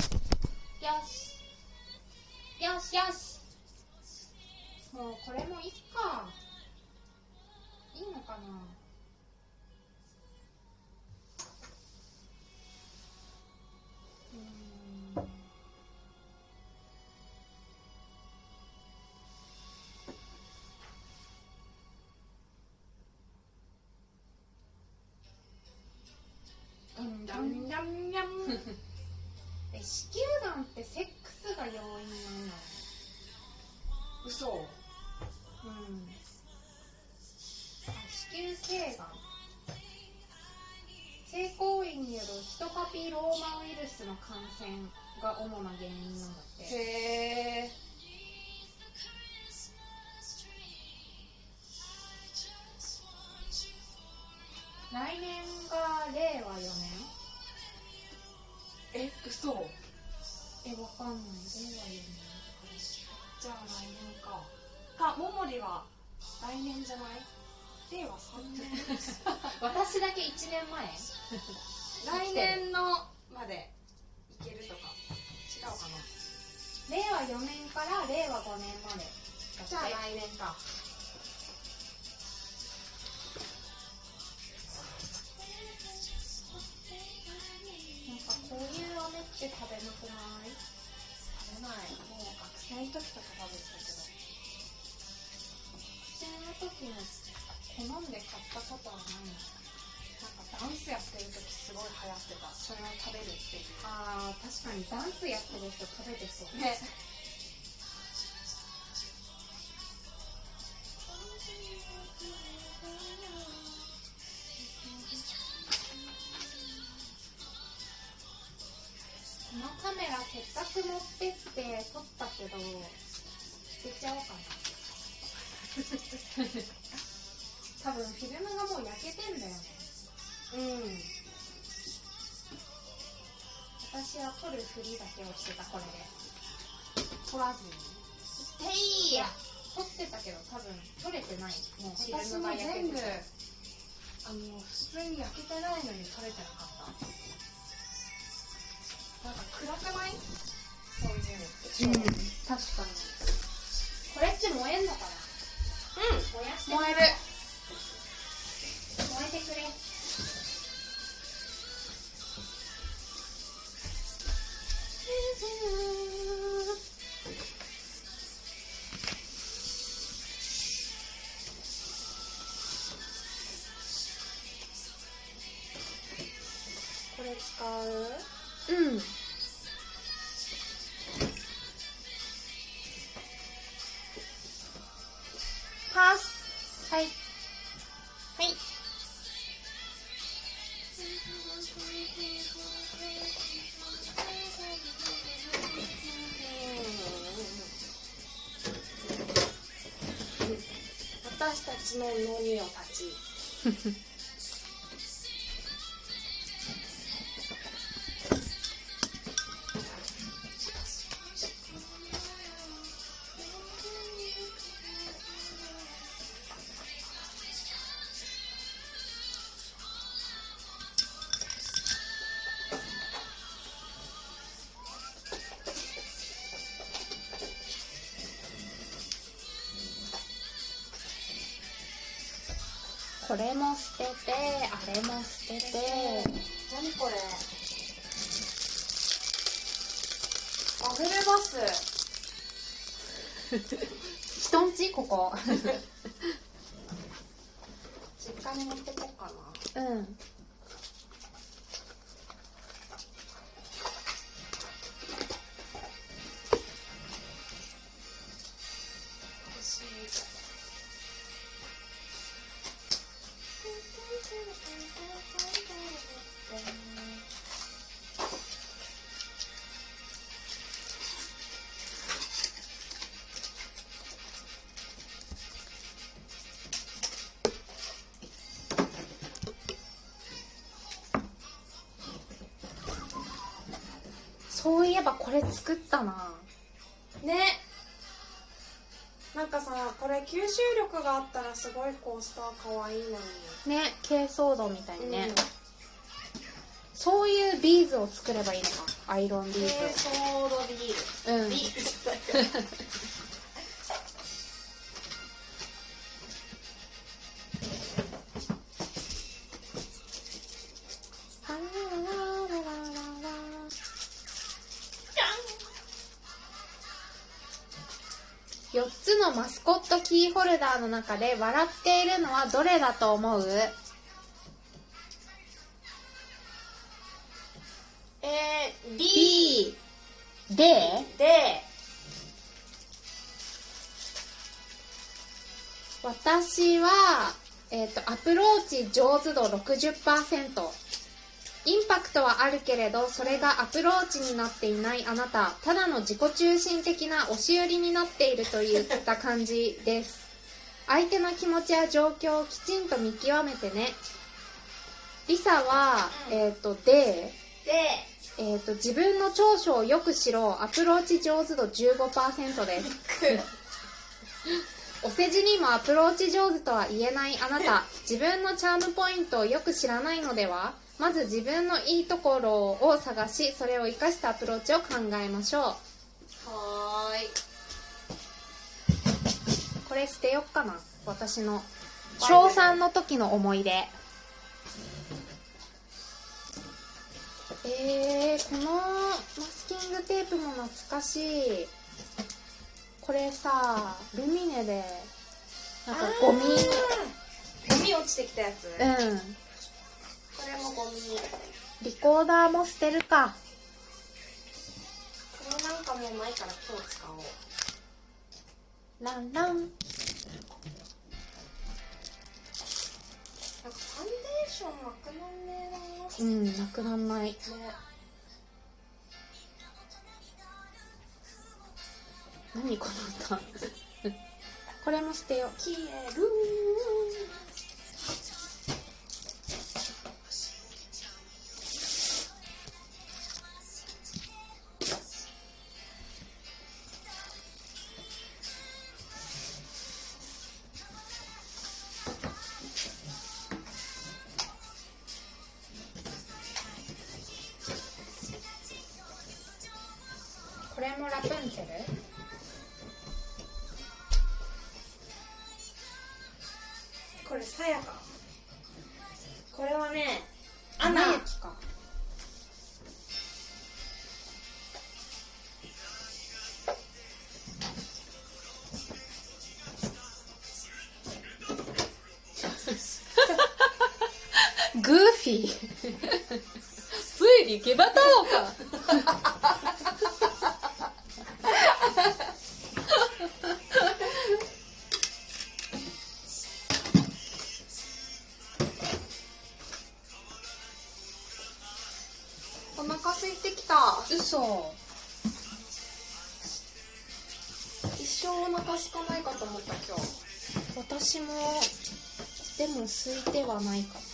よし。よしよし。もうこれもいっか。いいのかな。ローマウイルスの感染が主な原因なんだって。へえ来年が令和4年？え嘘。えわかんない。令和4年じゃあ来年か。かももりは来年じゃない？令和3年。私だけ1年前？来年のまでいけるとか。違うかな。令和4年から令和5年まで。じゃあ来年か。なんかこういう飴って食べなくない？食べない。もう学生の時とか食べてたけど。学生の時の好んで買ったことはないなんかダンスやってる時すごい流行ってた。それを食べるっていう。あー確かに。ダンスやってる人食べてそう。ね。このカメラせっかく持ってって撮ったけど捨てちゃおうかな。多分フィルムがもう焼けてんだよね。うん私は撮るふりだけをしてたこれで。取らずに。ていや撮ってたけど多分撮れてない。もう私も全部あの普通に焼けてないのに取れてなかった。なんか暗くない？そういう。のって確かに。これっち燃えんのかな？ううん。パス。はい。はい。私たちのノニオたちこれも捨ててあれも捨てて。何これ？バブルバス人んちここ。実家に持ってこうかな。うんこれ作ったな。ね。なんかさこれ吸収力があったらすごいコースター可愛いのに。ね珪藻土みたいにね、うん。そういうビーズを作ればいいのか。アイロンビ低ーソードビール。ズうん。ビール 4つのマスコットキーホルダーの中で笑っているのはどれだと思う？えー、D で？で。私は、えっとアプローチ上手度60%インパクトはあるけれどそれがアプローチになっていないあなた。ただの自己中心的な押し売りになっているといった感じです。相手の気持ちや状況をきちんと見極めてね。リサは、うん。えっ、とででえー、と自分の長所をよく知ろ。うアプローチ上手度15%です。お世辞にもアプローチ上手とは言えないあなた。自分のチャームポイントをよく知らないのでは？まず自分のいいところを探しそれを生かしたアプローチを考えましょう。はーい。これ捨てよっかな。私の。小3の時の思い出。えー、このマスキングテープも懐かしい。これさルミネでなんかゴミ。ゴミ落ちてきたやつ、こうんリコーダーも捨てるか。これなんかもうないから今日使おう。ランラン。なんかファンデーションなくなんねえな。うんなくなんない。ね。何この歌 これも捨てよう。消えるこれもラプンツェル？これさやか。これはねアアナナ雪か。グーフィー。ついに決まったのかお腹空いてきた。嘘。一生お腹空かないかと思った今日。私もでも空いてはないか今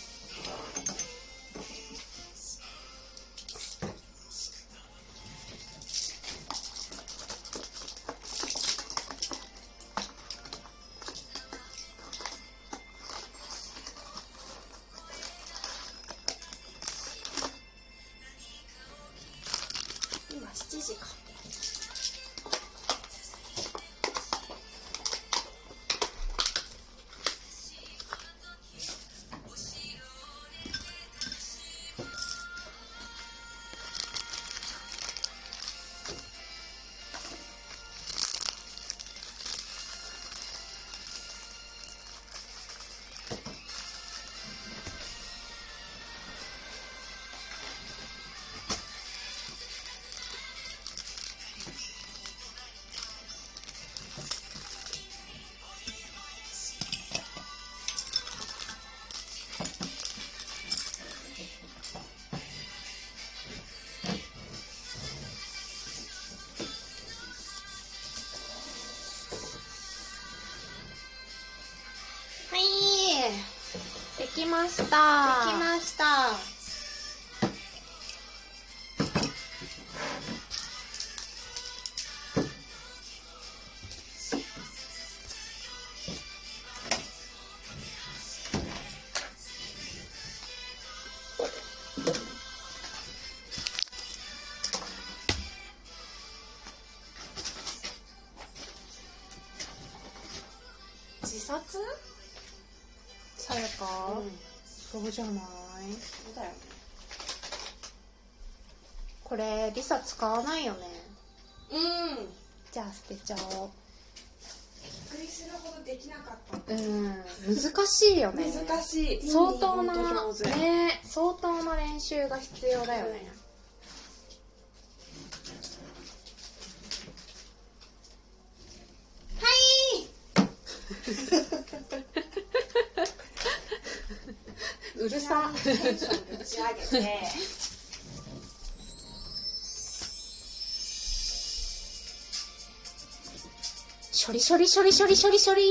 ました。できました。自殺？さやか、うん。そうじゃない？そうだよね。これリサ使わないよね。うん。じゃあ捨てちゃおう。びっくりするほどできなかった。うん。難しいよね。難しい。相当なね相当な練習が必要だよね、うるさ。テンションぶち上げて。処理処理処理処理処理処理